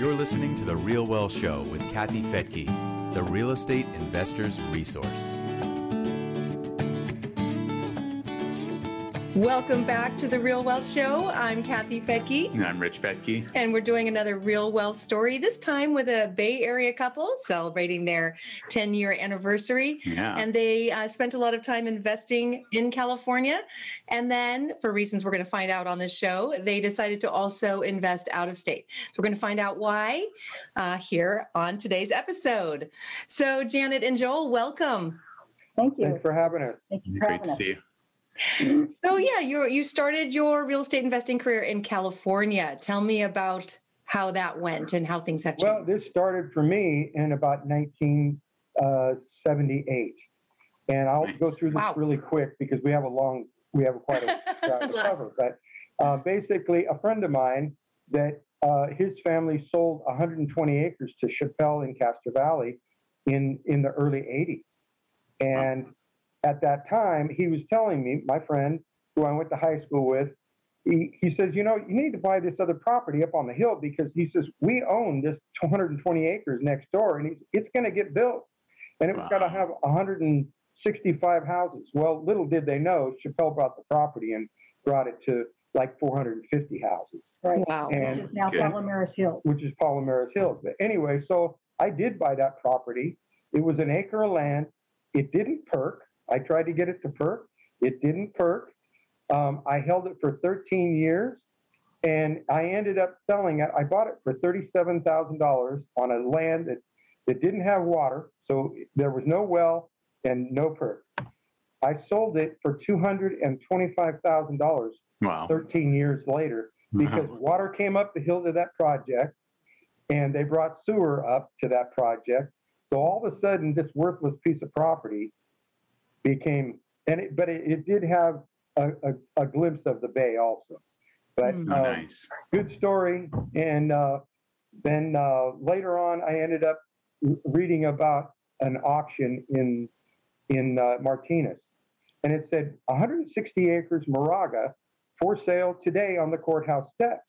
You're listening to The Real Wealth Show with Kathy Fettke, the real estate investor's resource. Welcome back to the Real Wealth Show. I'm Kathy Fettke. And I'm Rich Fettke. And we're doing another Real Wealth story, this time with a Bay Area couple celebrating their 10 year anniversary. Yeah. And they uh, spent a lot of time investing in California. And then, for reasons we're going to find out on this show, they decided to also invest out of state. So we're going to find out why uh, here on today's episode. So, Janet and Joel, welcome. Thank you. Thanks for having us. Thank you for Great having to us. see you. So yeah, you you started your real estate investing career in California. Tell me about how that went and how things have changed. Well, this started for me in about 1978, and I'll Nice. go through this Wow. really quick because we have a long, we have quite a time to cover. But uh, basically, a friend of mine that uh, his family sold 120 acres to Shapell in Castro Valley in in the early 80s, and at that time, he was telling me, my friend who I went to high school with, he, he says, you know, you need to buy this other property up on the hill because he says, we own this 220 acres next door and he's, it's going to get built. And it was going to have 165 houses. Well, little did they know, Shapell bought the property and brought it to like 450 houses, Right. wow. and- Which is now Good. Palomares Hills. which is Palomares Hills. But anyway, so I did buy that property. It was an acre of land. It didn't perk. I tried to get it to perk. It didn't perk. Um, I held it for 13 years and I ended up selling it. I bought it for $37,000 on a land that, that didn't have water. So there was no well and no perk. I sold it for $225,000 Wow. 13 years later because Wow. water came up the hill to that project and they brought sewer up to that project. So all of a sudden, this worthless piece of property became, and it, but it, it did have a, a, a glimpse of the bay also. But Mm. Oh, um, nice. good story. And uh, then uh, later on, I ended up reading about an auction in in uh, Martinez, and it said 160 acres Moraga for sale today on the courthouse steps.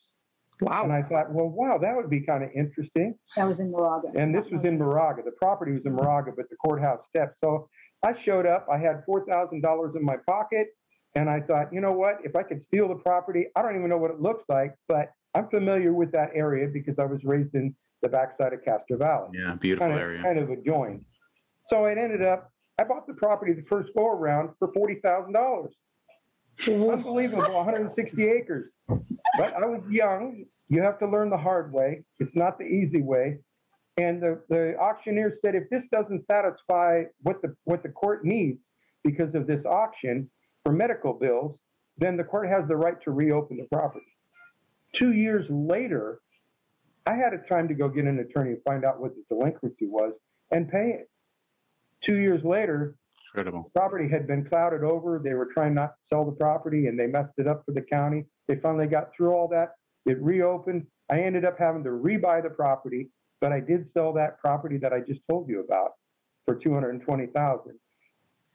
Wow. And I thought, well, wow, that would be kind of interesting. That was in Moraga. And this was in Moraga. The property was in Moraga, but the courthouse steps. So I showed up. I had four thousand dollars in my pocket, and I thought, you know what? If I could steal the property, I don't even know what it looks like, but I'm familiar with that area because I was raised in the backside of Castro Valley, Yeah, beautiful kind of, area. kind of adjoined. So it ended up. I bought the property the first go around for forty thousand dollars. Unbelievable, 160 acres. But I was young. You have to learn the hard way. It's not the easy way. And the, the auctioneer said, if this doesn't satisfy what the what the court needs because of this auction for medical bills, then the court has the right to reopen the property. Two years later, I had a time to go get an attorney and find out what the delinquency was and pay it. Two years later, Incredible. property had been clouded over. They were trying not to sell the property and they messed it up for the county. They finally got through all that. It reopened. I ended up having to rebuy the property, but I did sell that property that I just told you about for 220,000.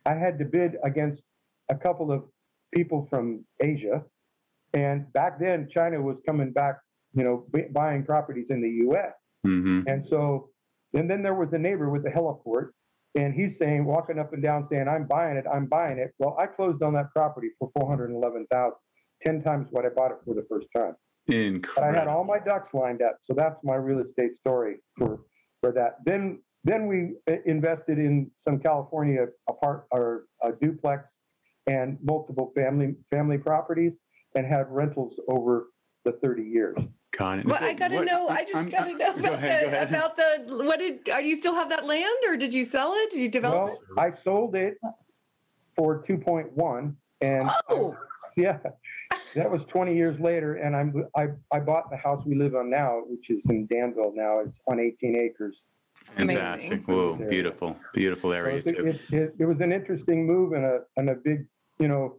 I had to bid against a couple of people from Asia. And back then China was coming back, you know, bu- buying properties in the US. hmm And so, and then there was a neighbor with the heliport, and he's saying, walking up and down, saying, "I'm buying it, I'm buying it." Well, I closed on that property for four hundred eleven thousand, ten times what I bought it for the first time. But I had all my ducks lined up, so that's my real estate story for for that. Then, then we uh, invested in some California apart or a duplex and multiple family family properties, and had rentals over the thirty years. Con- Well, I gotta what- know. I just I'm- uh, gotta know Go about, ahead, go the, ahead. about the what did are you still have that land or did you sell it? Did you develop Well, I sold it for 2.1 and Oh. yeah, that was 20 years later and I'm I, I bought the house we live on now, which is in Danville now. It's on 18 acres. Fantastic. Amazing. Whoa, Area. beautiful, beautiful So area too. it, it, it was an interesting move and a and a big, you know,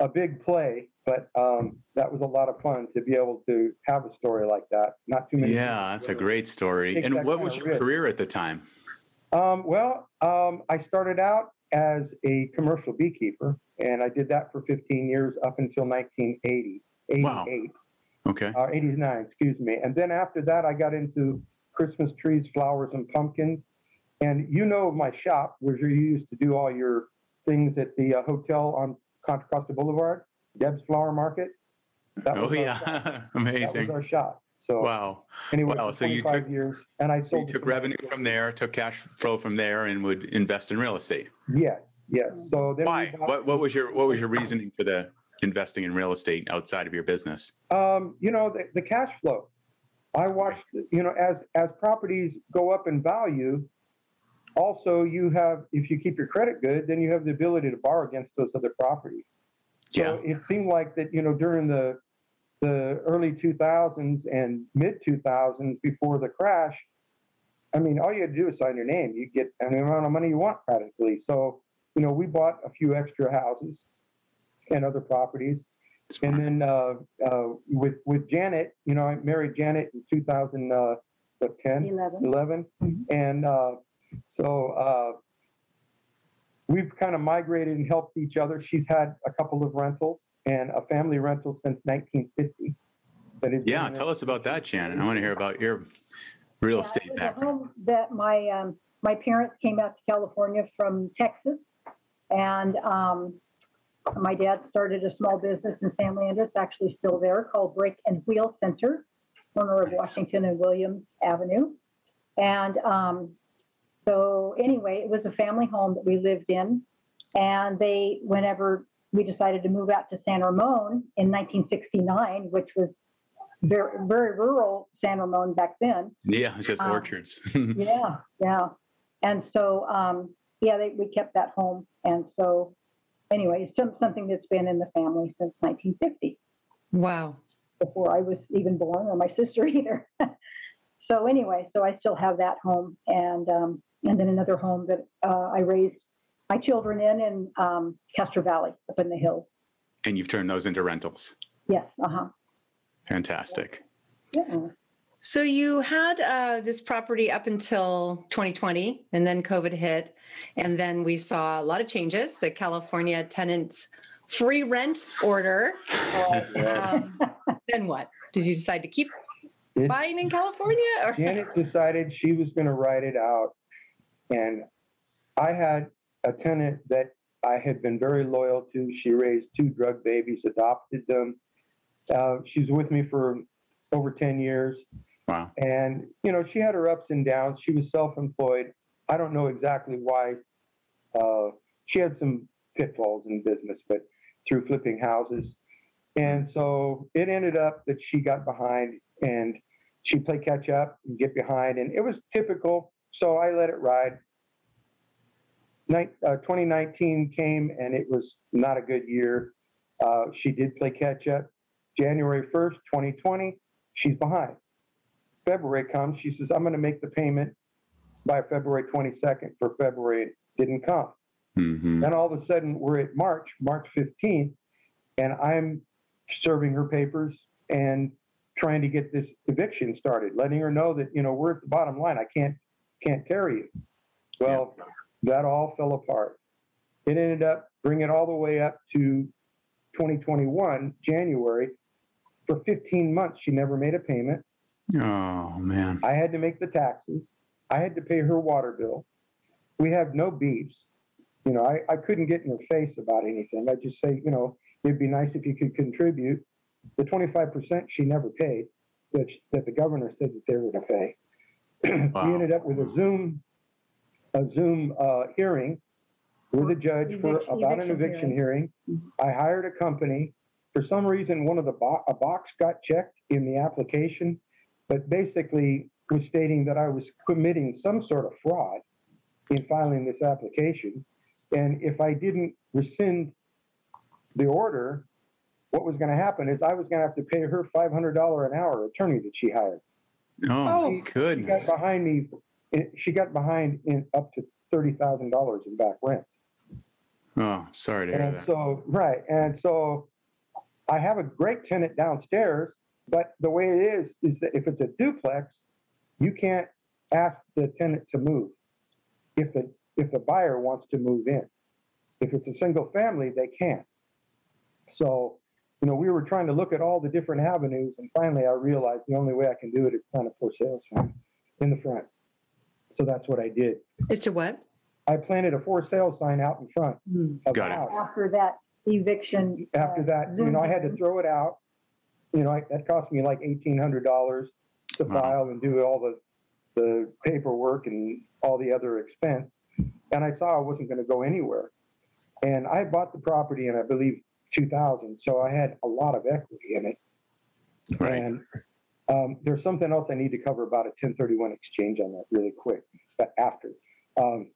a big play, but um, that was a lot of fun to be able to have a story like that. Not too many. Yeah, that's a great story. And what was your risk. career at the time? Um, well, um, I started out as a commercial beekeeper, and I did that for 15 years up until 1980, 88. Wow. Okay. uh, 89, excuse me. And then after that, I got into Christmas trees, flowers, and pumpkins. And you know my shop, where you used to do all your things at the uh, hotel on Contra Costa Boulevard, Deb's Flower Market. That Oh, yeah. amazing. That was our shop. So Wow. anyway, Wow, so you took- years, and I You took revenue from there, took cash flow from there, and would invest in real estate. Yeah, yeah. So then Why? bought- What, what was your What was your reasoning for the investing in real estate outside of your business? Um, you know, the, the cash flow. I watched, you know, as as properties go up in value, also you have, if you keep your credit good, then you have the ability to borrow against those other properties. Yeah. So it seemed like that, you know, during the the early 2000s and mid 2000s before the crash, I mean, all you had to do is sign your name. You get any amount of money you want practically. So, you know, we bought a few extra houses and other properties. Smart. And then uh, uh, with with Janet, you know, I married Janet in 2010, 11. 11, Mhm. and uh, so uh, we've kind of migrated and helped each other. She's had a couple of rentals and a family rental since 1950. That is Yeah, tell us about that, Shannon. I want to hear about your real Yeah, estate it background. That my, um, my parents came out to California from Texas. And, um, my dad started a small business in San Leandro. It's actually still there called Brake and Wheel Center, corner of Washington and Williams Avenue. And, um, so anyway, it was a family home that we lived in. And they, whenever we decided to move out to San Ramon in 1969, which was very, very rural San Ramon back then, Yeah, it's just Um, orchards. yeah, yeah. And so, um, yeah, they, we kept that home. And so, anyway, it's some, something that's been in the family since 1950, Wow. before I was even born or my sister either. so anyway, so I still have that home, and um, and then another home that uh, I raised my children in in um, Castro Valley, up in the hills. and you've turned those into rentals. Yes, uh huh. Fantastic. Yeah. So you had uh, this property up until 2020, and then COVID hit, and then we saw a lot of changes. The California tenants free rent order. Um, then what? Did you decide to keep It- buying in California? Or? Janet decided she was going to write it out. And I had a tenant that I had been very loyal to. She raised two drug babies, adopted them. Uh, she's with me for over 10 years. Wow. And, you know, she had her ups and downs. She was self employed. I don't know exactly why. Uh, she had some pitfalls in business, but through flipping houses. And so it ended up that she got behind and she played catch up and get behind. And it was typical. So I let it ride. Nin- uh, 2019 came and it was not a good year. Uh, she did play catch up. January 1st, 2020, she's behind. February comes, she says, I'm going to make the payment by February 22nd for February. It didn't come. hmm Then all of a sudden, we're at March, March 15th, and I'm serving her papers and trying to get this eviction started, letting her know that you know we're at the bottom line. I can't can't carry you. Well, that all fell apart. It ended up bringing it all the way up to 2021 January. For 15 months, she never made a payment. Oh man. I had to make the taxes. I had to pay her water bill. We have no beefs. You know, I, I couldn't get in her face about anything. I just say, you know, it'd be nice if you could contribute. The 25% she never paid that, that the governor said that they were going to pay. Wow. We ended up with a Zoom, a Zoom uh, hearing with a judge for Eviction- about an eviction eviction hearing. I hired a company. For some reason, one of the bo- a box got checked in the application, but basically was stating that I was committing some sort of fraud in filing this application. And if I didn't rescind the order, what was going to happen is I was going to have to pay her $500 an hour attorney that she hired. Oh, Oh. She got behind me. Eh, she got behind in up to thirty thousand dollars in back rent. Oh, sorry to hear that. so, right. And so I have a great tenant downstairs, but the way it is, is that if it's a duplex, you can't ask the tenant to move if the, if the buyer wants to move in. If it's a single family, they can't. So you know, we were trying to look at all the different avenues, and finally, I realized the only way I can do it is plant a for sale sign in the front. So that's what I did. As to what? I planted a for sale sign out in front of Got it. After that eviction. uh, After that, you know, I had to throw it out. You know, I- that cost me like eighteen hundred dollars to Wow. file and do all the, the paperwork and all the other expense. And I saw I wasn't gonna go anywhere. And I bought the property in, I believe, two thousand, so I had a lot of equity in it. Right. And um, there's something else I need to cover about a 1031 exchange on that really quick, but after. Um,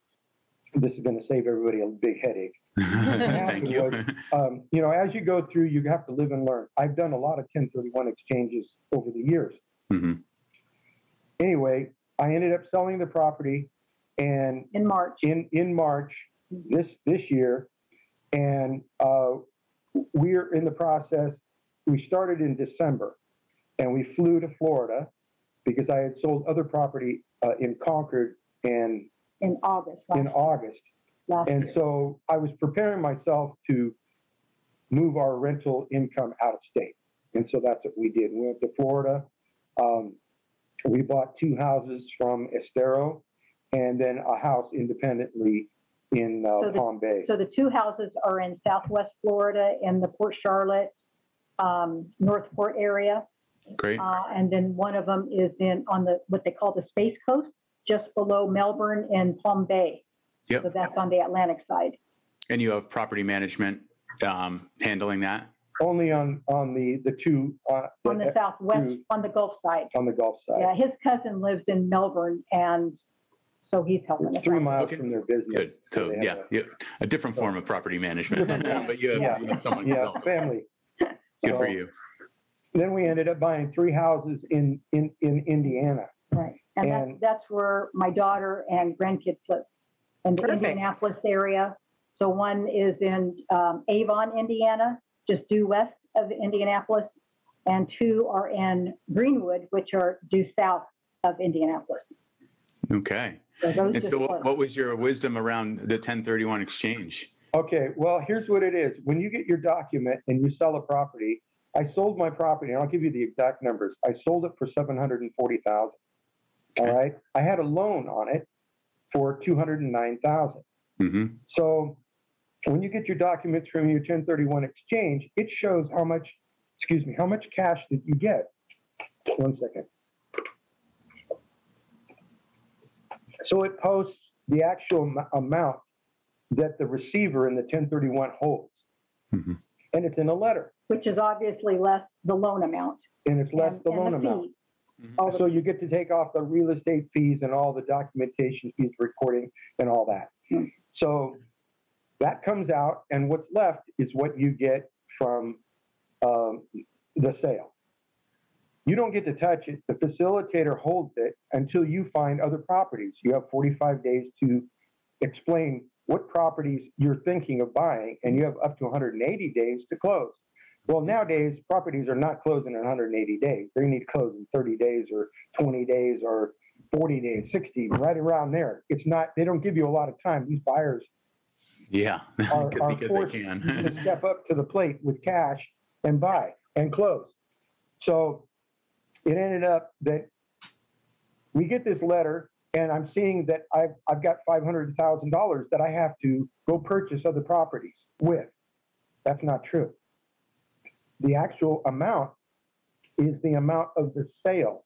this is going to save everybody a big headache. Thank you. Um, you know, as you go through, you have to live and learn. I've done a lot of 1031 exchanges over the years. Mhm. Anyway, I ended up selling the property and In March. in in March this this year, and uh, we're in the process. We started in December, and we flew to Florida because I had sold other property uh, in Concord and in August. in August, last and year. so I was preparing myself to move our rental income out of state, and so that's what we did. We went to Florida. Um, we bought two houses from Estero, and then a house independently in uh, So the- Palm Bay. So the two houses are in Southwest Florida in the Port Charlotte, um, Northport area. Great. Uh, and then one of them is in, on the, what they call the Space Coast, just below Melbourne and Palm Bay. Yep. So that's on the Atlantic side. And you have property management um, handling that? Only on on the the two uh, On the southwest, two- on the Gulf side. on the Gulf side. Yeah, his cousin lives in Melbourne and so he's helping us It's three out. miles Okay. from their business. Good. So they yeah, a- yeah, a different form of property management, but you have, Yeah. you have someone. Yeah, involved. family. Good for So, you. Then we ended up buying three houses in in in Indiana. Right. And that's, And- that's where my daughter and grandkids live, in the Perfect. Indianapolis area. So one is in um, Avon, Indiana, just due west of Indianapolis, and two are in Greenwood, which are due south of Indianapolis. Okay. So those And so, what, what was your wisdom around the 1031 exchange? Okay, well, here's what it is. When you get your document and you sell a property, I sold my property, and I'll give you the exact numbers. I sold it for seven hundred and forty thousand. All Okay. right, I had a loan on it for two hundred and nine thousand. hmm So when you get your documents from your 1031 exchange, it shows how much, excuse me, how much cash that you get. One second. So it posts the actual am- amount that the receiver in the 1031 holds. Mhm. And it's in a letter, which is obviously less the loan amount. and it's less and- the and loan amount. fee. Mhm. So you get to take off the real estate fees and all the documentation fees, recording and all that. Hmm. So that comes out and what's left is what you get from um, the sale. You don't get to touch it. The facilitator holds it until you find other properties. You have 45 days to explain what properties you're thinking of buying and you have up to 180 days to close. Well, nowadays, properties are not closing in 180 days. They need to close in 30 days or 20 days or 40 days, 60, right around there. It's not, they don't give you a lot of time. These buyers Yeah, are, are because forced they can. to step up to the plate with cash and buy and close. So it ended up that we get this letter and I'm seeing that I've, I've got $500,000 that I have to go purchase other properties with. That's not true. The actual amount is the amount of the sale,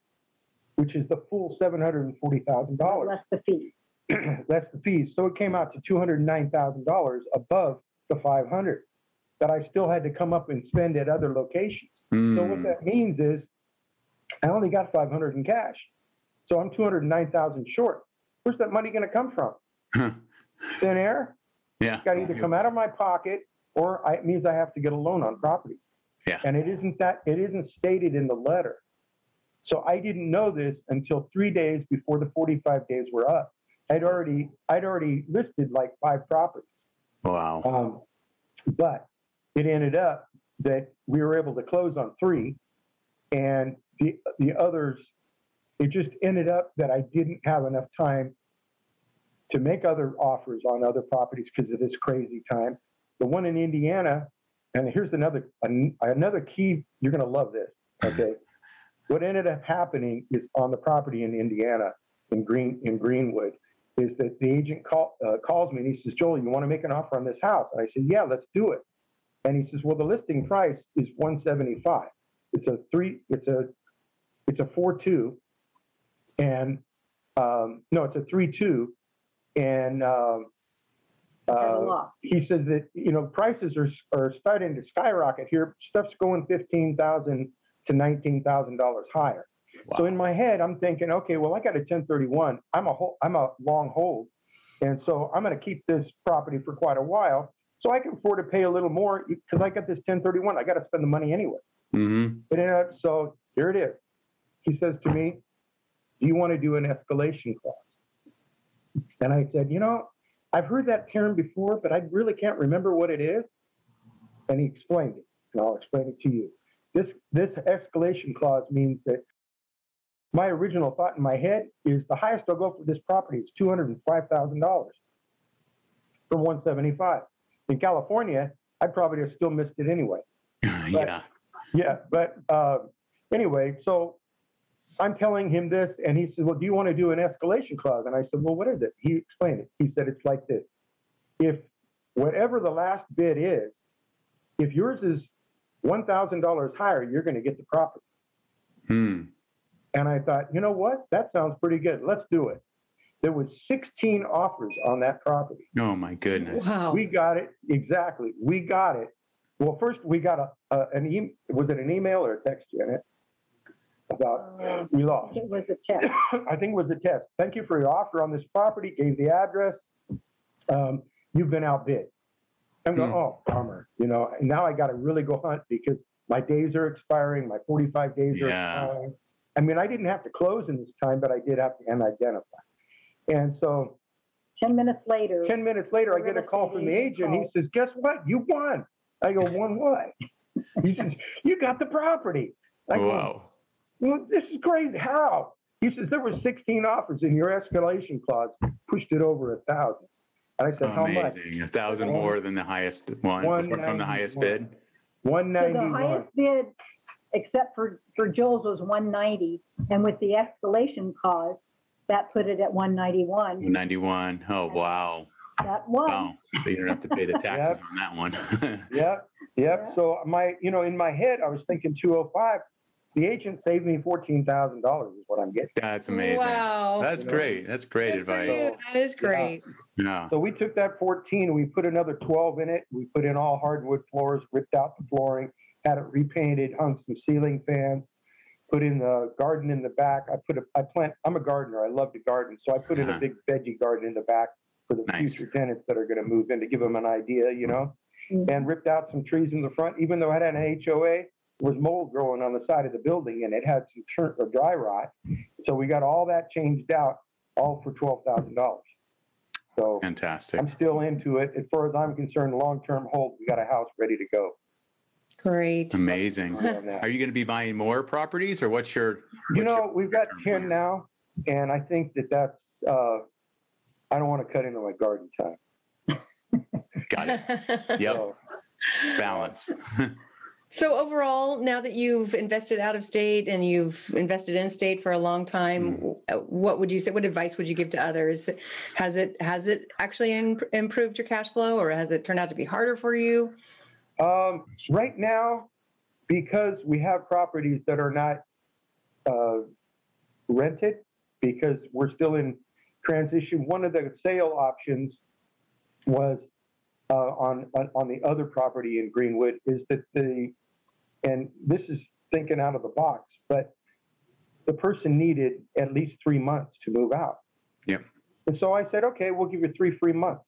which is the full $740,000 Less the fee. that's the fees. So it came out to two hundred and nine thousand dollars above the five hundred that I still had to come up and spend at other locations. So what Mm, that means is I only got five hundred in cash. So I'm two hundred and nine thousand short. Where's that money going to come from? Thin air? yeah. It's got to either come out of my pocket or I, it means I have to get a loan on property. Yeah. And it isn't that, it isn't stated in the letter. So I didn't know this until three days before the 45 days were up. I'd already, I'd already listed like five properties. Wow. Um, but it ended up that we were able to close on three, and the the others, it just ended up that I didn't have enough time to make other offers on other properties because of this crazy time. The one in Indiana, and here's another an, another key. You're going to love this. Okay. what ended up happening is on the property in Indiana, in Green in Greenwood, is that the agent call, uh, calls me and he says, Joel, you want to make an offer on this house? And I said, Yeah, let's do it. And he says, Well, the listing price is 175. It's a three. It's a it's a four two, and um, no, it's a three two, and um, uh, he says that you know prices are are starting to skyrocket here. Stuff's going fifteen thousand to nineteen thousand dollars higher. So in my head, I'm thinking, okay, well, I got a 1031. I'm a whole, I'm a long hold, and so I'm going to keep this property for quite a while. So I can afford to pay a little more because I got this 1031. I got to spend the money anyway. Mm-hmm. But so here it is. He says to me, "Do you want to do an escalation clause?" And I said, "You know, I've heard that term before, but I really can't remember what it is." And he explained it, and I'll explain it to you. This this escalation clause means that my original thought in my head is the highest I'll go for this property is two hundred and five thousand dollars from one seventy five. In California, I probably have still missed it anyway. yeah. Yeah, but uh, anyway, so I'm telling him this, and he said, "Well, do you want to do an escalation clause?" And I said, "Well, what is it?" He explained it. He said, "It's like this: if whatever the last bid is, if yours is one thousand dollars higher, you're going to get the property." Hmm. And I thought, you know what? That sounds pretty good. Let's do it. There was 16 offers on that property. Oh my goodness. Wow. We got it exactly. We got it. Well, first we got a, a an e- was it an email or a text, Janet? About Uh, we lost. It was a text. I think it was a test. Thank you for your offer on this property. Gave the address. Um, you've been outbid. I'm going, Hmm. oh, bummer. You know, and now I got to really go hunt because my days are expiring. My 45 days are Yeah. expiring. I mean, I didn't have to close in this time, but I did have to identify. And so 10 minutes later, 10 minutes later, I get a call from the agent. He says, Guess what? You won. I go, Won what? He says, You got the property. I go, Wow. well, this is crazy. How? He says, There were 16 offers and your escalation clause pushed it over a thousand. And I said, How much? Amazing. A thousand more than the highest one One from the highest bid. 191. so the highest bid, except for, for Joel's was 190. And with the escalation clause, that put it at 191. 91. Oh, wow. That was. Wow. So you don't have to pay the taxes on that one. Yep. Yeah. Yep. So my, you know, in my head, I was thinking 205. The agent saved me $14,000 is what I'm getting. That's amazing. Wow. That's You know? great. That's great Good advice. you. That is great. Yeah. So we took that 14, we put another 12 in it. We put in all hardwood floors, ripped out the flooring, had it repainted, hung some ceiling fans, put in the garden in the back. I put a, I plant, I'm a gardener. I love to garden. So I put in a Uh-huh. big veggie garden in the back for the Nice. future tenants that are going to move in to give them an idea, you know, Mhm. and ripped out some trees in the front. Even though I had an HOA, there was mold growing on the side of the building and it had some turn or dry rot. So we got all that changed out, all for $12,000. So Fantastic. I'm still into it. As far as I'm concerned, long-term hold, we got a house ready to go. Great. Amazing. Are you going to be buying more properties or what's your? You know, your we've got 10 plan? now, and I think that that's, uh, I don't want to cut into my garden time. Got it. Yep. So, Balance. So overall, now that you've invested out of state and you've invested in state for a long time, uh, what would you say? What advice would you give to others? Has it has it actually im- improved your cash flow, or has it turned out to be harder for you? um, right now, because we have properties that are not uh, rented, because we're still in transition, one of the sale options was uh, on, on on the other property in Greenwood is that the and this is thinking out of the box, but the person needed at least three months to move out. Yeah. And so I said, okay, we'll give you three free months.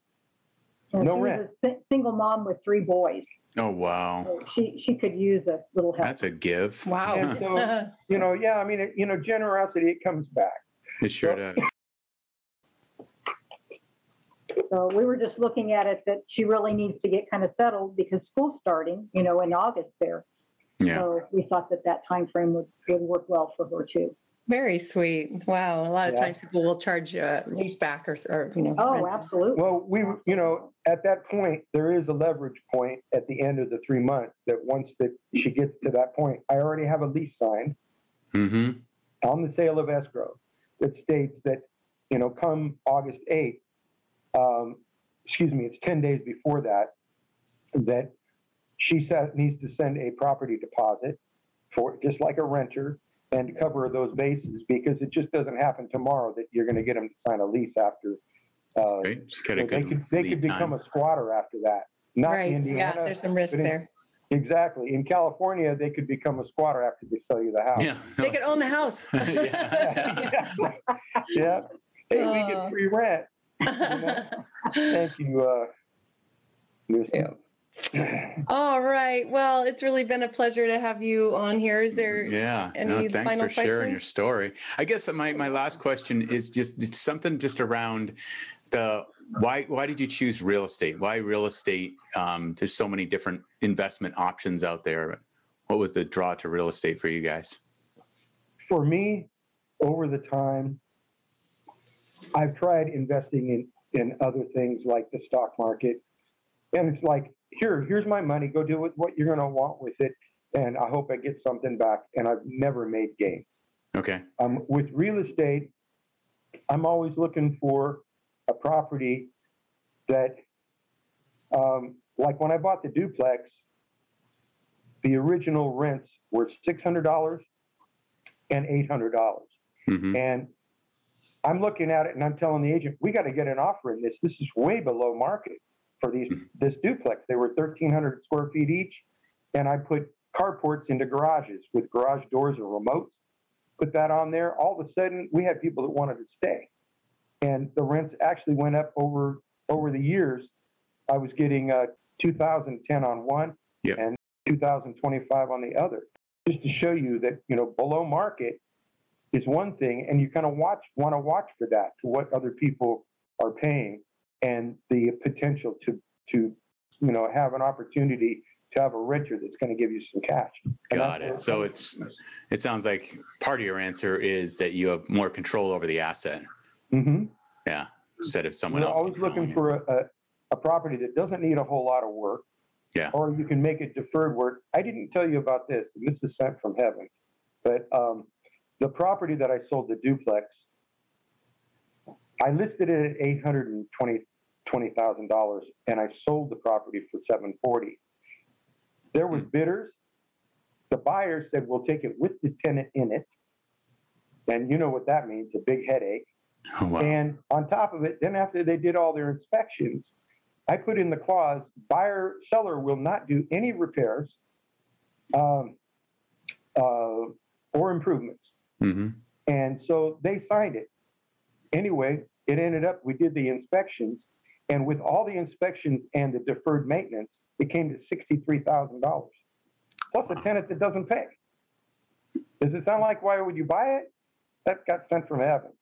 And No she was rent. a si- single mom with three boys. Oh, wow. So she, she could use a little help. That's a give. Wow. And so, you know, yeah, I mean, it, you know, generosity, it comes back. It sure does. So we were just looking at it that she really needs to get kind of settled because school's starting, you know, in August there. Yeah. So we thought that that time frame would, would work well for her too. Very sweet. Wow. A lot of Yeah. times people will charge uh, lease back or, or you know. Oh, rent. absolutely. Well, we, you know, at that point, there is a leverage point at the end of the three months that once that she gets to that point, I already have a lease signed Mm-hmm. on the sale of escrow that states that, you know, come August 8th, um, excuse me, it's 10 days before that, that she said needs to send a property deposit for, just like a renter, and cover those bases because it just doesn't happen tomorrow that you're going to get them to sign a lease after. Uh, Right. Just get a so they could, they could become time. a squatter after that. Not Right. in Yeah. There's some risk in- there. Exactly. In California, they could become a squatter after they sell you the house. Yeah. They could own the house. Yeah. yeah. Hey, we get free rent. Thank you, uh, Lucy. All right. Well, it's really been a pleasure to have you on here. Is there? Yeah. Any no, thanks final for sharing your story. I guess my, my last question is just it's something just around the why why did you choose real estate? Why real estate? Um, there's so many different investment options out there. What was the draw to real estate for you guys? For me, over the time, I've tried investing in, in other things like the stock market. And it's like, here, here's my money. Go do with what you're going to want with it. And I hope I get something back. And I've never made gains. Okay. Um, with real estate, I'm always looking for a property that, um, like when I bought the duplex, the original rents were $600 and $800. hmm And I'm looking at it and I'm telling the agent, we got to get an offer in this. This is way below market for these this duplex. They were 1,300 square feet each, and I put carports into garages with garage doors and remotes. Put that on there. All of a sudden, we had people that wanted to stay, and the rents actually went up over over the years. I was getting uh, 2,010 on one Yep. and 2,025 on the other. Just to show you that you know below market is one thing, and you kind of watch want to watch for that to what other people are paying and the potential to to you know have an opportunity to have a renter that's going to give you some cash. And Got it. So it's it sounds like part of your answer is that you have more control over the asset. Mhm. Yeah. Instead of someone We're else. always looking for a, a, a property that doesn't need a whole lot of work. Yeah. Or you can make it deferred work. I didn't tell you about this. This is sent from heaven. But um, the property that I sold, the duplex, I listed it at eight hundred and twenty twenty thousand dollars, and I sold the property for seven forty. There was bidders. The buyer said, "We'll take it with the tenant in it," and you know what that means—a big headache. Oh, wow. And on top of it, then after they did all their inspections, I put in the clause, buyer, seller will not do any repairs um, uh, or improvements. Hmm And so they signed it. Anyway, it ended up, we did the inspections, and with all the inspections and the deferred maintenance, it came to $63,000. Plus a tenant that doesn't pay. Does it sound like why would you buy it? That got sent from heaven.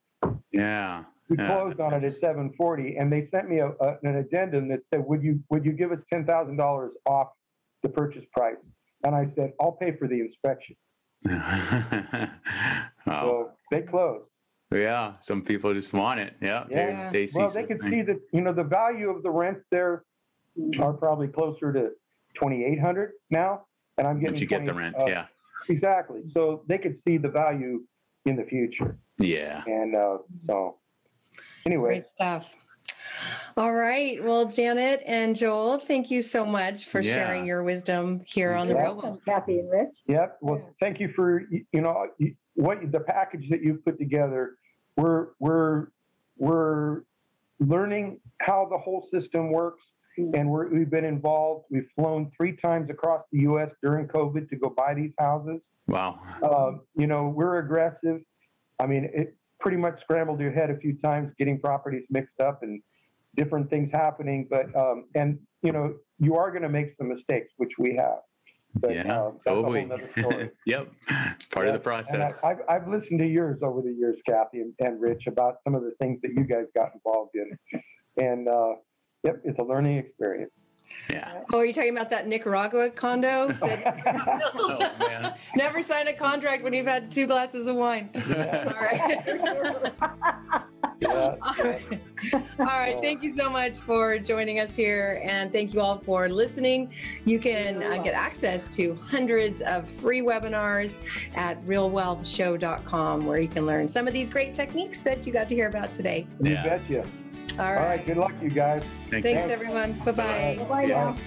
Yeah. We Yeah, closed on it at seven forty, and they sent me a, a, an addendum that said, "Would you would you give us ten thousand dollars off the purchase price?" And I said, "I'll pay for the inspection." wow. So they close. Yeah. Some people just want it. Yeah. Yeah. They, they see well, they could something. see that you know the value of the rents there are probably closer to twenty eight hundred now, and I'm getting Once you get the rent. uh, yeah. exactly. So they could see the value in the future, Yeah. and uh, so anyway, Great stuff. All right. Well, Janet and Joel, thank you so much for Yeah. sharing your wisdom here on the Yeah. Real Wealth. Kathy and Rich. Yep. Well, thank you for you know what the package that you've put together. We're we're we're learning how the whole system works, and we're, we've been involved. We've flown three times across the U.S. during COVID to go buy these houses. Wow. Um, you know, we're aggressive. I mean, it pretty much scrambled your head a few times getting properties mixed up and different things happening. But um, and you know, you are going to make some mistakes, which we have. But yeah. that's a whole totally. story. yep. It's part of the Yeah, and process. I, I've, I've listened to yours over the years, Kathy and, and Rich, about some of the things that you guys got involved in. And uh, yep, it's a learning experience. Yeah. Oh, are you talking about that Nicaragua condo? That- Oh, man. Never sign a contract when you've had two glasses of wine. All right. Yeah. All right. All right. Thank you so much for joining us here. And thank you all for listening. You can uh, get access to hundreds of free webinars at realwealthshow.com where you can learn some of these great techniques that you got to hear about today. You Yeah. betcha. All All right. right. Good luck, you guys. Thank Thanks, you. everyone. Bye bye. Bye